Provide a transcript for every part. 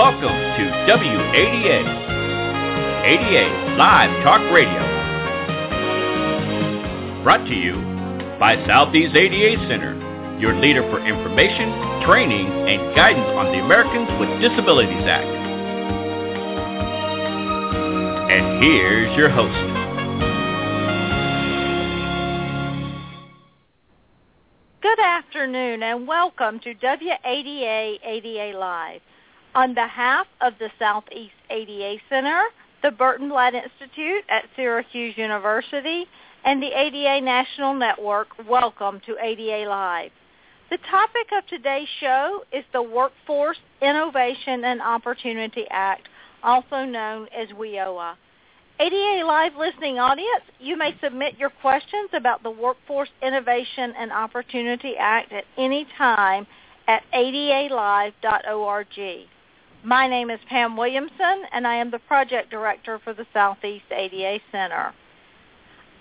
Welcome to WADA, ADA Live Talk Radio. Brought to you by Southeast ADA Center, your leader for information, training, and guidance on the Americans with Disabilities Act. And here's your host. Good afternoon and welcome to WADA ADA Live. On behalf of the Southeast ADA Center, the Burton Blatt Institute at Syracuse University, and the ADA National Network, welcome to ADA Live. The topic of today's show is the Workforce Innovation and Opportunity Act, also known as WIOA. ADA Live listening audience, you may submit your questions about the Workforce Innovation and Opportunity Act at any time at adalive.org. My name is Pam Williamson, and I am the project director for the Southeast ADA Center.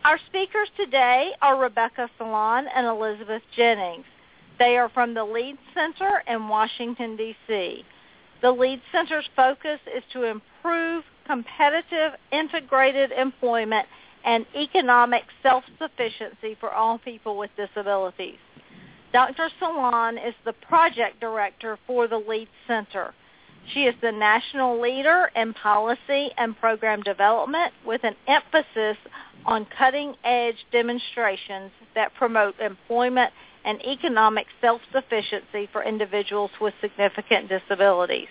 Our speakers today are Rebecca Salon and Elizabeth Jennings. They are from the LEAD Center in Washington, D.C. The LEAD Center's focus is to improve competitive, integrated employment and economic self-sufficiency for all people with disabilities. Dr. Salon is the project director for the LEAD Center. She is the national leader in policy and program development with an emphasis on cutting-edge demonstrations that promote employment and economic self-sufficiency for individuals with significant disabilities.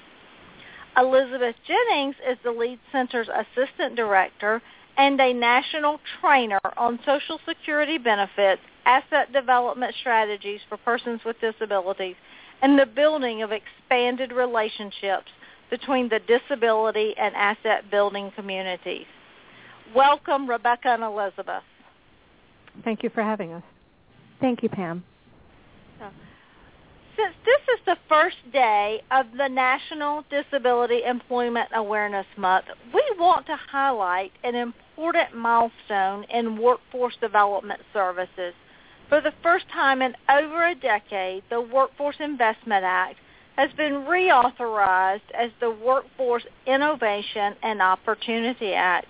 Elizabeth Jennings is the LEAD Center's assistant director and a national trainer on Social Security benefits, asset development strategies for persons with disabilities, and the building of expanded relationships between the disability and asset building communities. Welcome, Rebecca and Elizabeth. Thank you for having us. Thank you, Pam. Since this is the first day of the National Disability Employment Awareness Month, we want to highlight an important milestone in workforce development services for the first time in over a decade, the Workforce Investment Act has been reauthorized as the Workforce Innovation and Opportunity Act.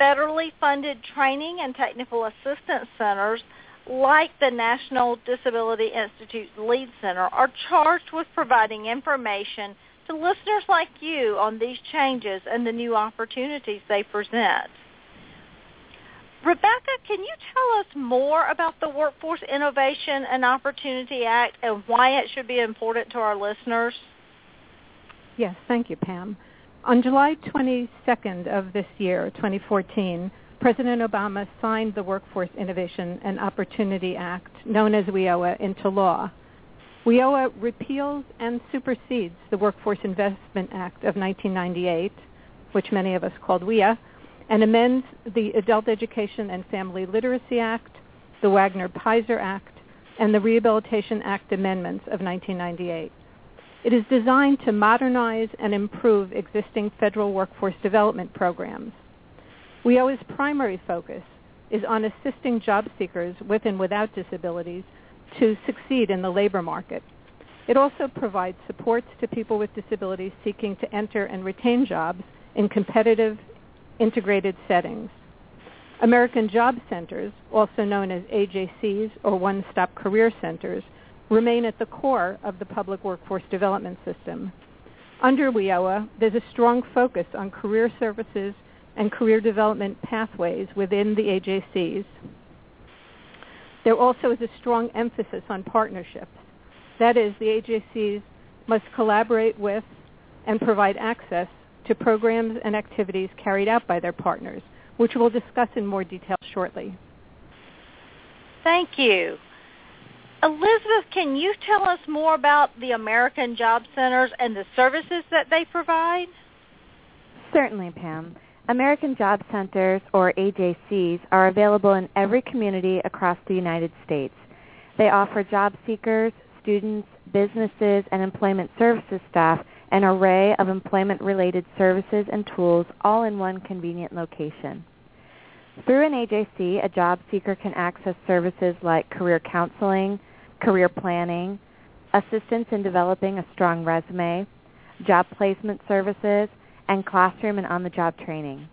Federally funded training and technical assistance centers like the National Disability Institute LEAD Center are charged with providing information to listeners like you on these changes and the new opportunities they present. Rebecca, can you tell us more about the Workforce Innovation and Opportunity Act and why it should be important to our listeners? Yes, thank you, Pam. On July 22nd of this year, 2014, President Obama signed the Workforce Innovation and Opportunity Act, known as WIOA, into law. WIOA repeals and supersedes the Workforce Investment Act of 1998, which many of us called WIA, and amends the Adult Education and Family Literacy Act, the Wagner-Peyser Act, and the Rehabilitation Act amendments of 1998. It is designed to modernize and improve existing federal workforce development programs. WIOA's primary focus is on assisting job seekers with and without disabilities to succeed in the labor market. It also provides supports to people with disabilities seeking to enter and retain jobs in competitive integrated settings. American Job Centers, also known as AJCs or One-Stop Career Centers, remain at the core of the public workforce development system. Under WIOA, there's a strong focus on career services and career development pathways within the AJCs. There also is a strong emphasis on partnerships. That is, the AJCs must collaborate with and provide access to programs and activities carried out by their partners, which we'll discuss in more detail shortly. Thank you. Elizabeth, can you tell us more about the American Job Centers and the services that they provide? Certainly, Pam. American Job Centers, or AJCs, are available in every community across the United States. They offer job seekers, students, businesses, and employment services staff an array of employment-related services and tools all in one convenient location. Through an AJC, a job seeker can access services like career counseling, career planning, assistance in developing a strong resume, job placement services, and classroom and on-the-job training.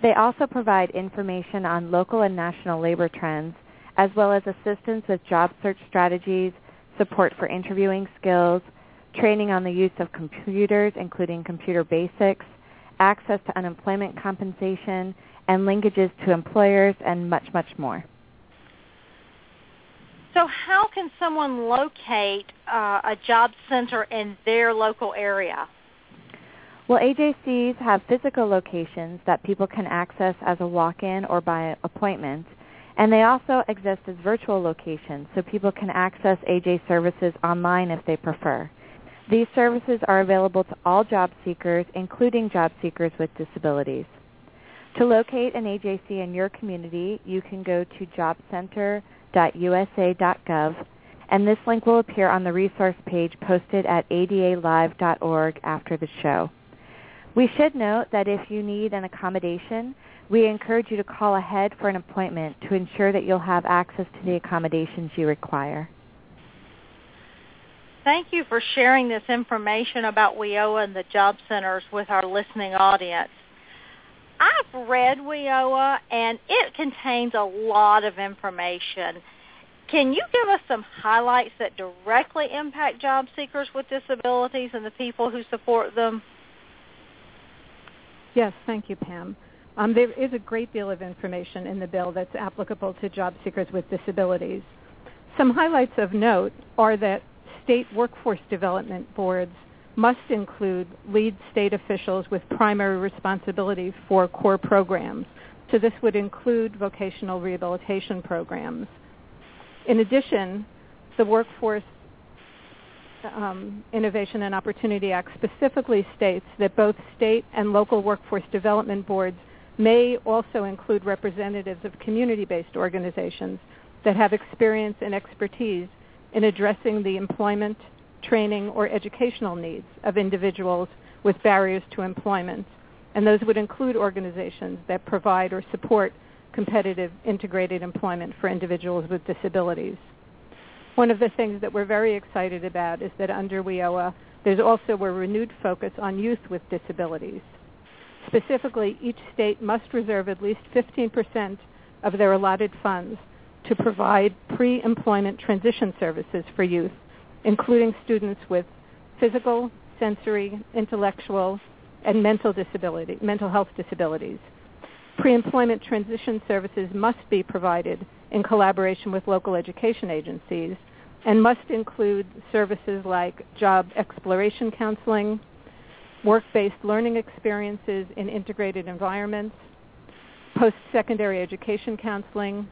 They also provide information on local and national labor trends, as well as assistance with job search strategies, support for interviewing skills, training on the use of computers, including computer basics, access to unemployment compensation, and linkages to employers, and much, much more. So how can someone locate uh, a job center in their local area? Well, AJCs have physical locations that people can access as a walk-in or by appointment, and they also exist as virtual locations so people can access AJ services online if they prefer. These services are available to all job seekers, including job seekers with disabilities. To locate an AJC in your community, you can go to jobcenter.usa.gov, and this link will appear on the resource page posted at adalive.org after the show. We should note that if you need an accommodation, we encourage you to call ahead for an appointment to ensure that you'll have access to the accommodations you require. Thank you for sharing this information about WIOA and the job centers with our listening audience. I've read WIOA and it contains a lot of information. Can you give us some highlights that directly impact job seekers with disabilities and the people who support them? Yes, thank you, Pam. Um, there is a great deal of information in the bill that's applicable to job seekers with disabilities. Some highlights of note are that state workforce development boards must include lead state officials with primary responsibility for core programs. So this would include vocational rehabilitation programs. In addition, the Workforce um, Innovation and Opportunity Act specifically states that both state and local workforce development boards may also include representatives of community-based organizations that have experience and expertise in addressing the employment, training, or educational needs of individuals with barriers to employment. And those would include organizations that provide or support competitive integrated employment for individuals with disabilities. One of the things that we're very excited about is that under WIOA, there's also a renewed focus on youth with disabilities. Specifically, each state must reserve at least 15% of their allotted funds to provide pre-employment transition services for youth, including students with physical, sensory, intellectual, and mental disability, mental health disabilities. Pre-employment transition services must be provided in collaboration with local education agencies and must include services like job exploration counseling, work-based learning experiences in integrated environments, post-secondary education counseling,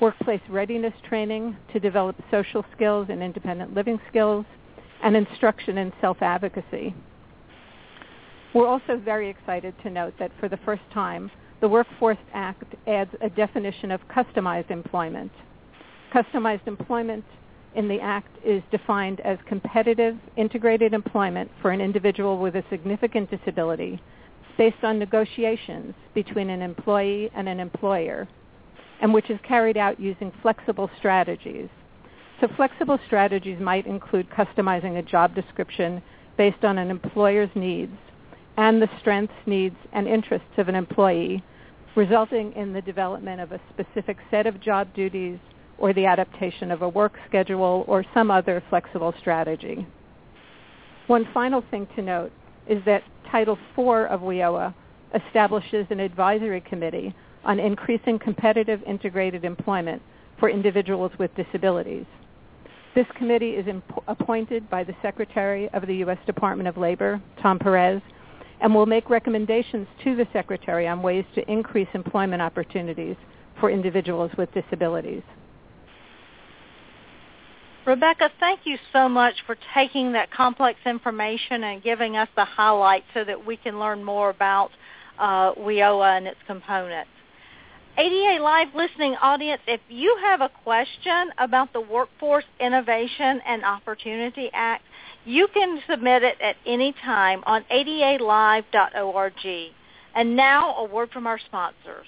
workplace readiness training to develop social skills and independent living skills, and instruction in self-advocacy. We're also very excited to note that for the first time, the Workforce Act adds a definition of customized employment. Customized employment in the Act is defined as competitive, integrated employment for an individual with a significant disability based on negotiations between an employee and an employer, and which is carried out using flexible strategies. So flexible strategies might include customizing a job description based on an employer's needs and the strengths, needs, and interests of an employee, resulting in the development of a specific set of job duties or the adaptation of a work schedule or some other flexible strategy. One final thing to note is that Title IV of WIOA establishes an advisory committee on increasing competitive integrated employment for individuals with disabilities. This committee is imp- appointed by the Secretary of the U.S. Department of Labor, Tom Perez, and will make recommendations to the Secretary on ways to increase employment opportunities for individuals with disabilities. Rebecca, thank you so much for taking that complex information and giving us the highlights so that we can learn more about uh, WIOA and its components. ADA Live listening audience, if you have a question about the Workforce Innovation and Opportunity Act, you can submit it at any time on adalive.org. And now a word from our sponsors.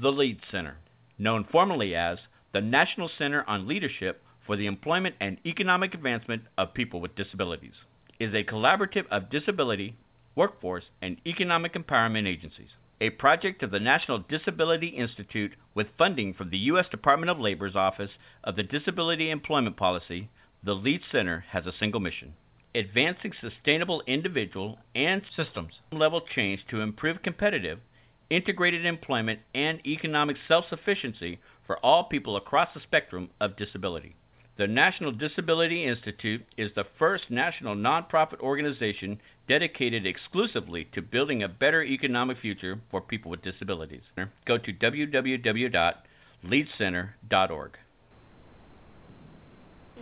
The LEAD Center, known formally as the National Center on Leadership for the Employment and Economic Advancement of People with Disabilities. is a collaborative of disability, workforce, and economic empowerment agencies. A project of the National Disability Institute with funding from the U.S. Department of Labor's Office of the Disability Employment Policy, the LEAD Center has a single mission advancing sustainable individual and systems level change to improve competitive, integrated employment, and economic self sufficiency for all people across the spectrum of disability. The National Disability Institute is the first national nonprofit organization dedicated exclusively to building a better economic future for people with disabilities. Go to www.leadcenter.org.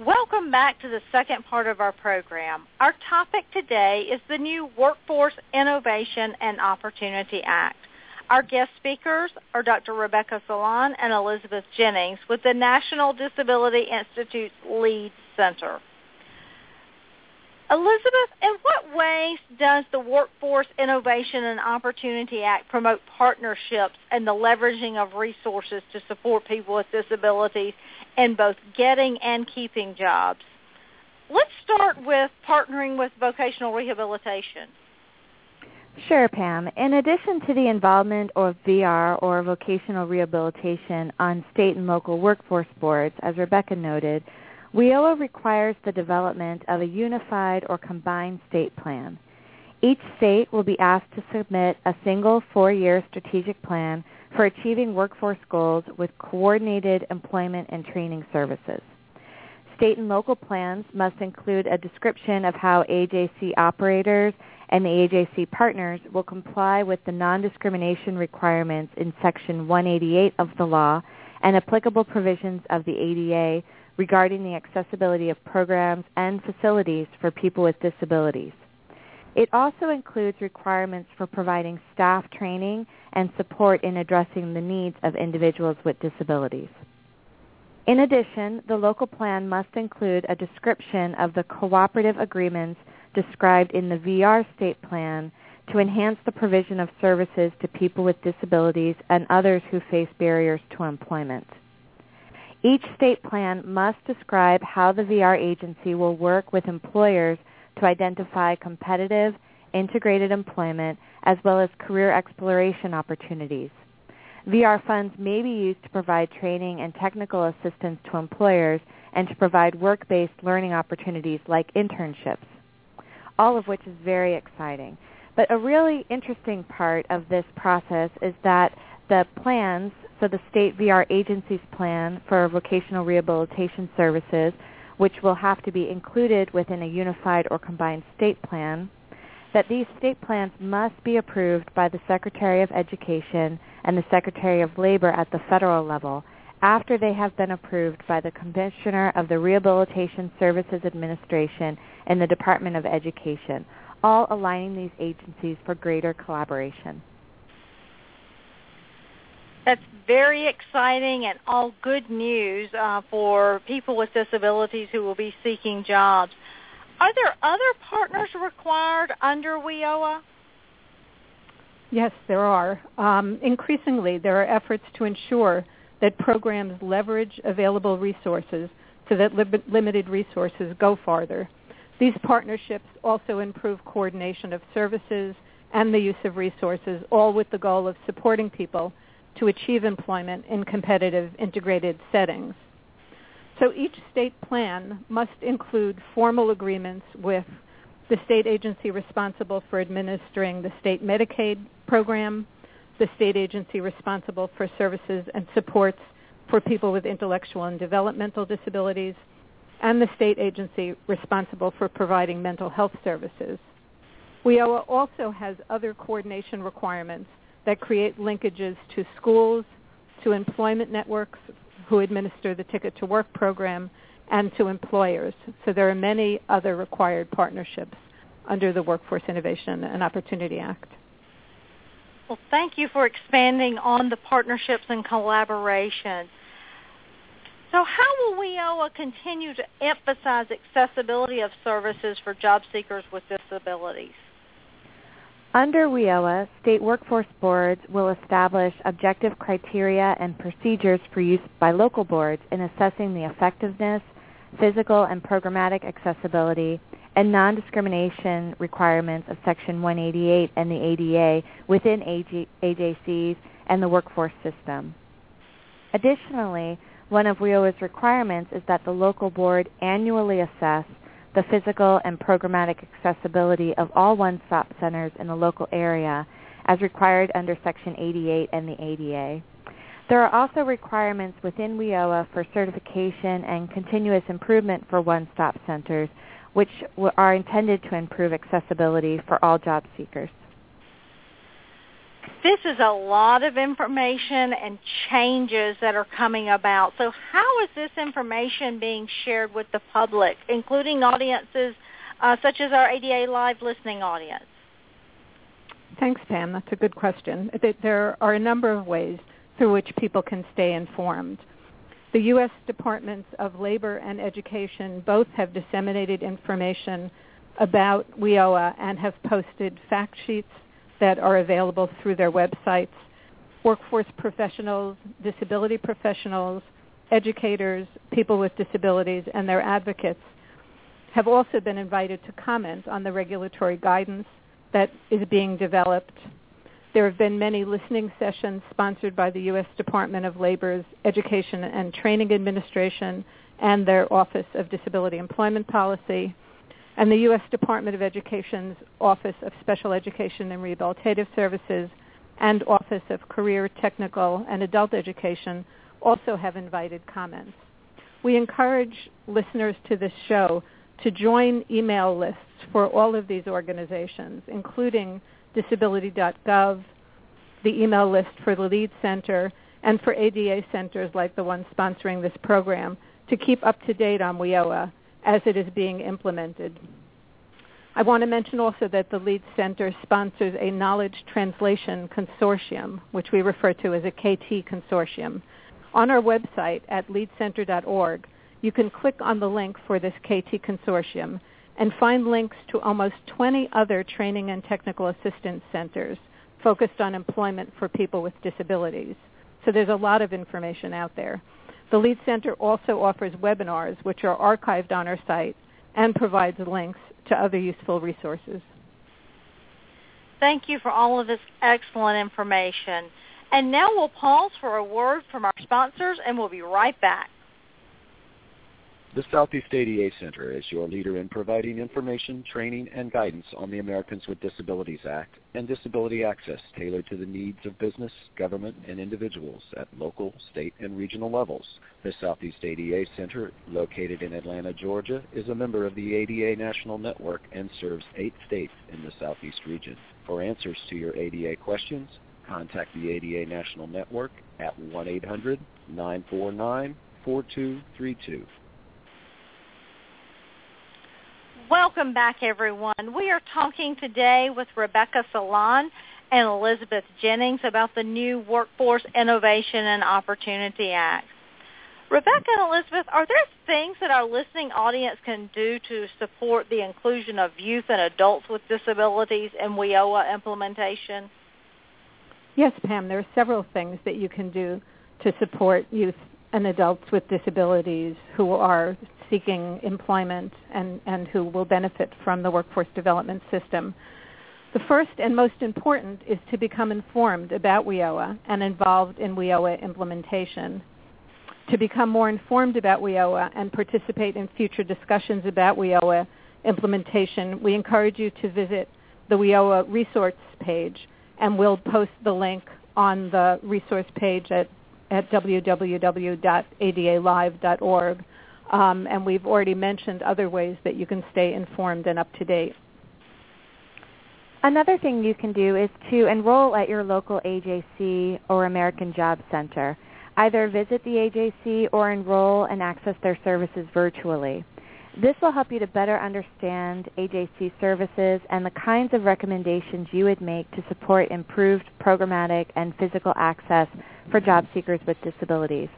Welcome back to the second part of our program. Our topic today is the new Workforce Innovation and Opportunity Act. Our guest speakers are Dr. Rebecca Salon and Elizabeth Jennings with the National Disability Institute's LEAD Center. Elizabeth, in what ways does the Workforce Innovation and Opportunity Act promote partnerships and the leveraging of resources to support people with disabilities in both getting and keeping jobs? Let's start with partnering with vocational rehabilitation. Sure, Pam. In addition to the involvement of VR or vocational rehabilitation on state and local workforce boards, as Rebecca noted, WIOA requires the development of a unified or combined state plan. Each state will be asked to submit a single four-year strategic plan for achieving workforce goals with coordinated employment and training services. State and local plans must include a description of how AJC operators and the AJC partners will comply with the non-discrimination requirements in Section 188 of the law and applicable provisions of the ADA regarding the accessibility of programs and facilities for people with disabilities. It also includes requirements for providing staff training and support in addressing the needs of individuals with disabilities. In addition, the local plan must include a description of the cooperative agreements described in the VR state plan to enhance the provision of services to people with disabilities and others who face barriers to employment. Each state plan must describe how the VR agency will work with employers to identify competitive, integrated employment as well as career exploration opportunities. VR funds may be used to provide training and technical assistance to employers and to provide work-based learning opportunities like internships all of which is very exciting. But a really interesting part of this process is that the plans, so the state VR agency's plan for vocational rehabilitation services, which will have to be included within a unified or combined state plan, that these state plans must be approved by the Secretary of Education and the Secretary of Labor at the federal level after they have been approved by the Commissioner of the Rehabilitation Services Administration and the Department of Education, all aligning these agencies for greater collaboration. That's very exciting and all good news uh, for people with disabilities who will be seeking jobs. Are there other partners required under WIOA? Yes, there are. Um, increasingly, there are efforts to ensure that programs leverage available resources so that li- limited resources go farther. These partnerships also improve coordination of services and the use of resources, all with the goal of supporting people to achieve employment in competitive integrated settings. So each state plan must include formal agreements with the state agency responsible for administering the state Medicaid program, the state agency responsible for services and supports for people with intellectual and developmental disabilities, and the state agency responsible for providing mental health services. WIOA also has other coordination requirements that create linkages to schools, to employment networks who administer the Ticket to Work program, and to employers. So there are many other required partnerships under the Workforce Innovation and Opportunity Act. Well, thank you for expanding on the partnerships and collaboration. So how will WIOA continue to emphasize accessibility of services for job seekers with disabilities? Under WIOA, state workforce boards will establish objective criteria and procedures for use by local boards in assessing the effectiveness, physical and programmatic accessibility, and non-discrimination requirements of Section 188 and the ADA within AJCs and the workforce system. Additionally, one of WIOA's requirements is that the local board annually assess the physical and programmatic accessibility of all one-stop centers in the local area as required under Section 88 and the ADA. There are also requirements within WIOA for certification and continuous improvement for one-stop centers, which are intended to improve accessibility for all job seekers. This is a lot of information and changes that are coming about. So how is this information being shared with the public, including audiences uh, such as our ADA Live listening audience? Thanks, Pam. That's a good question. There are a number of ways through which people can stay informed. The U.S. Departments of Labor and Education both have disseminated information about WIOA and have posted fact sheets that are available through their websites. Workforce professionals, disability professionals, educators, people with disabilities, and their advocates have also been invited to comment on the regulatory guidance that is being developed. There have been many listening sessions sponsored by the U.S. Department of Labor's Education and Training Administration and their Office of Disability Employment Policy, and the U.S. Department of Education's Office of Special Education and Rehabilitative Services and Office of Career, Technical, and Adult Education also have invited comments. We encourage listeners to this show to join email lists for all of these organizations, including disability.gov, the email list for the LEAD Center, and for ADA centers like the one sponsoring this program to keep up to date on WIOA as it is being implemented. I want to mention also that the LEAD Center sponsors a Knowledge Translation Consortium, which we refer to as a KT Consortium. On our website at leadcenter.org, you can click on the link for this KT Consortium and find links to almost 20 other training and technical assistance centers focused on employment for people with disabilities. So there's a lot of information out there. The LEAD Center also offers webinars which are archived on our site and provides links to other useful resources. Thank you for all of this excellent information. And now we'll pause for a word from our sponsors and we'll be right back. The Southeast ADA Center is your leader in providing information, training, and guidance on the Americans with Disabilities Act and disability access tailored to the needs of business, government, and individuals at local, state, and regional levels. The Southeast ADA Center, located in Atlanta, Georgia, is a member of the ADA National Network and serves eight states in the Southeast region. For answers to your ADA questions, contact the ADA National Network at 1-800-949-4232. Welcome back, everyone. We are talking today with Rebecca Salon and Elizabeth Jennings about the new Workforce Innovation and Opportunity Act. Rebecca and Elizabeth, are there things that our listening audience can do to support the inclusion of youth and adults with disabilities in WIOA implementation? Yes, Pam, there are several things that you can do to support youth and adults with disabilities who are seeking employment and, and who will benefit from the workforce development system. The first and most important is to become informed about WIOA and involved in WIOA implementation. To become more informed about WIOA and participate in future discussions about WIOA implementation, we encourage you to visit the WIOA resource page, and we'll post the link on the resource page at, at www.adalive.org um, and we've already mentioned other ways that you can stay informed and up to date. Another thing you can do is to enroll at your local AJC or American Job Center. Either visit the AJC or enroll and access their services virtually. This will help you to better understand AJC services and the kinds of recommendations you would make to support improved programmatic and physical access for job seekers with disabilities.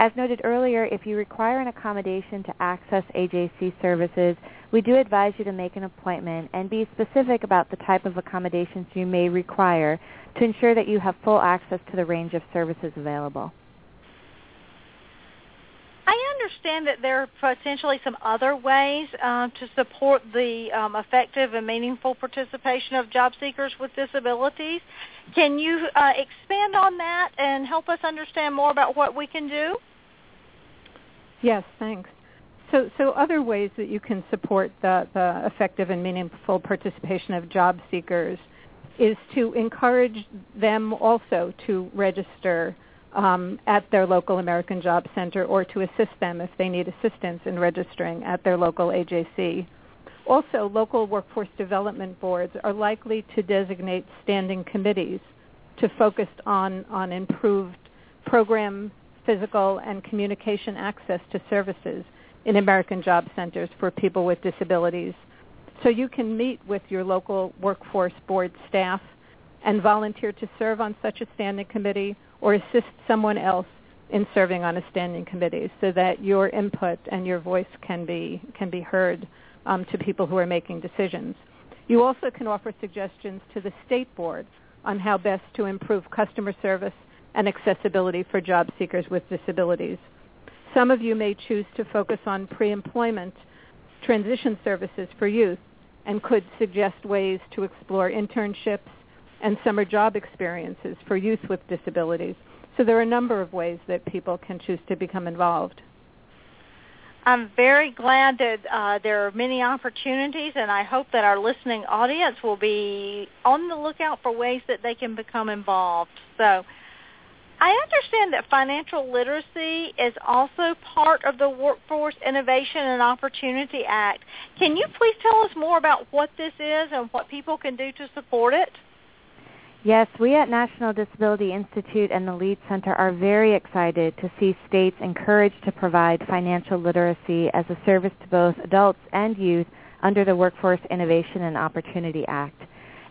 As noted earlier, if you require an accommodation to access AJC services, we do advise you to make an appointment and be specific about the type of accommodations you may require to ensure that you have full access to the range of services available. I understand that there are potentially some other ways uh, to support the um, effective and meaningful participation of job seekers with disabilities. Can you uh, expand on that and help us understand more about what we can do? Yes, thanks. So, so other ways that you can support the, the effective and meaningful participation of job seekers is to encourage them also to register um, at their local American Job Center or to assist them if they need assistance in registering at their local AJC. Also, local workforce development boards are likely to designate standing committees to focus on, on improved program, physical, and communication access to services in American Job Centers for people with disabilities. So you can meet with your local workforce board staff and volunteer to serve on such a standing committee or assist someone else in serving on a standing committee so that your input and your voice can be, can be heard um, to people who are making decisions. You also can offer suggestions to the state board on how best to improve customer service and accessibility for job seekers with disabilities. Some of you may choose to focus on pre-employment transition services for youth and could suggest ways to explore internships and summer job experiences for youth with disabilities. So there are a number of ways that people can choose to become involved. I'm very glad that uh, there are many opportunities, and I hope that our listening audience will be on the lookout for ways that they can become involved. So I understand that financial literacy is also part of the Workforce Innovation and Opportunity Act. Can you please tell us more about what this is and what people can do to support it? Yes, we at National Disability Institute and the LEAD Center are very excited to see states encouraged to provide financial literacy as a service to both adults and youth under the Workforce Innovation and Opportunity Act.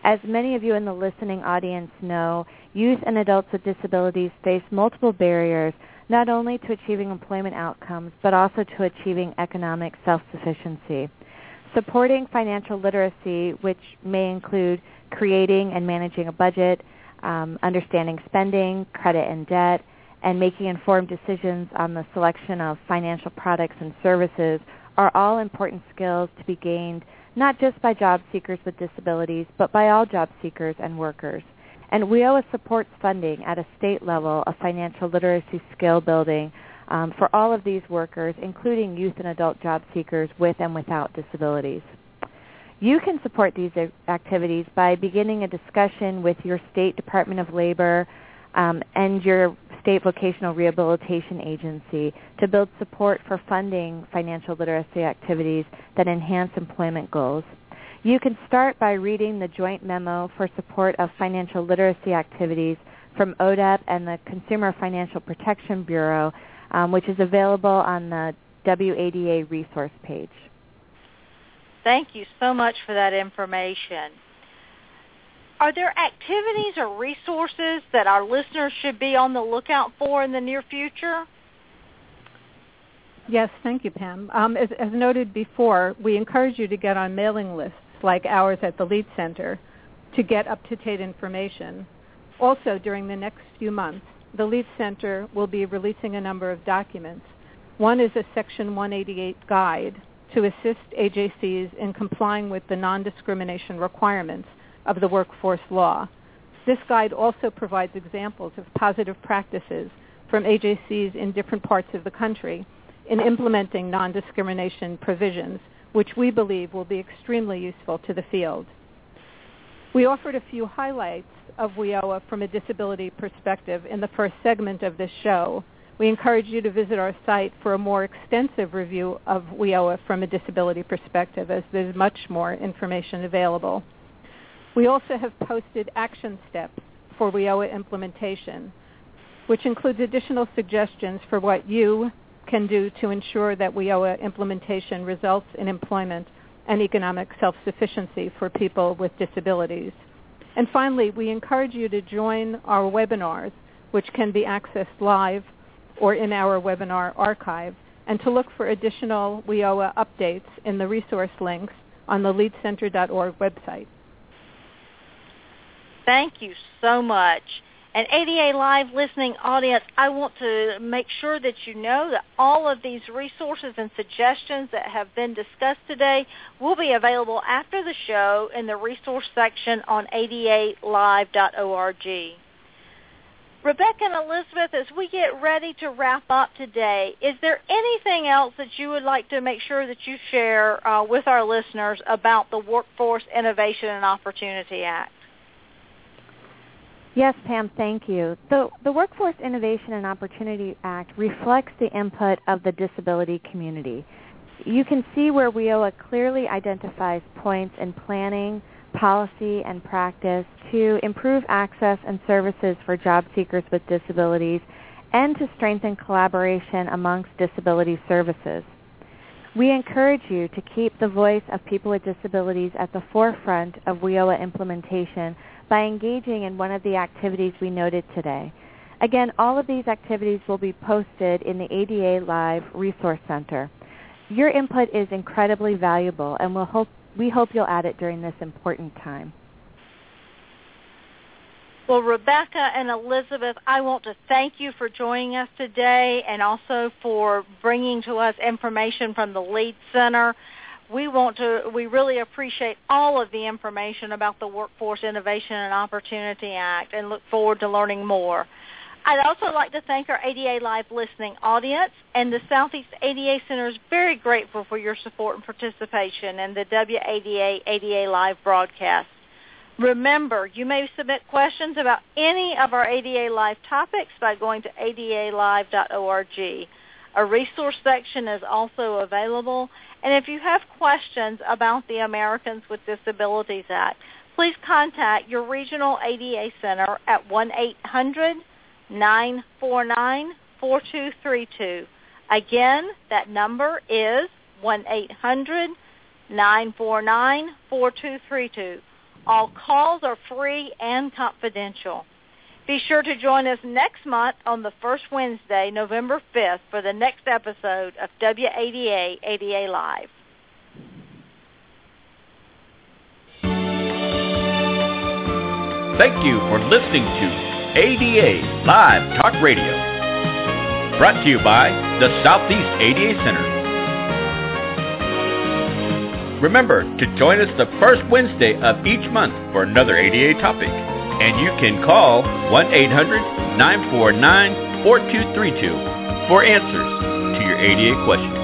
As many of you in the listening audience know, youth and adults with disabilities face multiple barriers not only to achieving employment outcomes, but also to achieving economic self-sufficiency. Supporting financial literacy, which may include creating and managing a budget, um, understanding spending, credit and debt, and making informed decisions on the selection of financial products and services are all important skills to be gained not just by job seekers with disabilities, but by all job seekers and workers. And WIOA supports funding at a state level of financial literacy skill building um, for all of these workers, including youth and adult job seekers with and without disabilities. You can support these activities by beginning a discussion with your state Department of Labor um, and your state vocational rehabilitation agency to build support for funding financial literacy activities that enhance employment goals. You can start by reading the joint memo for support of financial literacy activities from ODEP and the Consumer Financial Protection Bureau, um, which is available on the WADA resource page. Thank you so much for that information. Are there activities or resources that our listeners should be on the lookout for in the near future? Yes, thank you, Pam. Um, as, as, noted before, we encourage you to get on mailing lists like ours at the LEAD Center to get up-to-date information. Also, during the next few months, the LEAD Center will be releasing a number of documents. One is a Section 188 guide to assist AJCs in complying with the non-discrimination requirements of the workforce law. This guide also provides examples of positive practices from AJCs in different parts of the country in implementing non-discrimination provisions, which we believe will be extremely useful to the field. We offered a few highlights of WIOA from a disability perspective in the first segment of this show, we encourage you to visit our site for a more extensive review of WIOA from a disability perspective as there's much more information available. We also have posted action steps for WIOA implementation, which includes additional suggestions for what you can do to ensure that WIOA implementation results in employment and economic self-sufficiency for people with disabilities. And finally, we encourage you to join our webinars, which can be accessed live or in our webinar archive, and to look for additional WIOA updates in the resource links on the leadcenter.org website. Thank you so much. And ADA Live listening audience, I want to make sure that you know that all of these resources and suggestions that have been discussed today will be available after the show in the resource section on adalive.org. Rebecca and Elizabeth, as we get ready to wrap up today, is there anything else that you would like to make sure that you share uh, with our listeners about the Workforce Innovation and Opportunity Act? Yes, Pam, thank you. The, the Workforce Innovation and Opportunity Act reflects the input of the disability community. You can see where WIOA clearly identifies points in planning, policy, and practice to improve access and services for job seekers with disabilities and to strengthen collaboration amongst disability services. We encourage you to keep the voice of people with disabilities at the forefront of WIOA implementation by engaging in one of the activities we noted today. Again, all of these activities will be posted in the ADA Live Resource Center. Your input is incredibly valuable, and we'll hope, we hope you'll add it during this important time. Well, Rebecca and Elizabeth, I want to thank you for joining us today and also for bringing to us information from the LEAD Center we want to we really appreciate all of the information about the Workforce Innovation and Opportunity Act and look forward to learning more. I'd also like to thank our ADA Live listening audience and the Southeast ADA Center is very grateful for your support and participation in the WADA ADA Live broadcast. Remember, you may submit questions about any of our ADA Live topics by going to adalive.org. A resource section is also available and if you have questions about the Americans with Disabilities Act, please contact your regional ADA center at 1-800-949-4232. Again, that number is 1-800-949-4232. All calls are free and confidential. Be sure to join us next month on the first Wednesday, November 5th, for the next episode of WADA ADA Live. Thank you for listening to ADA Live Talk Radio. Brought to you by the Southeast ADA Center. Remember to join us the first Wednesday of each month for another ADA topic and you can call 1-800-949-4232 for answers to your ADA questions.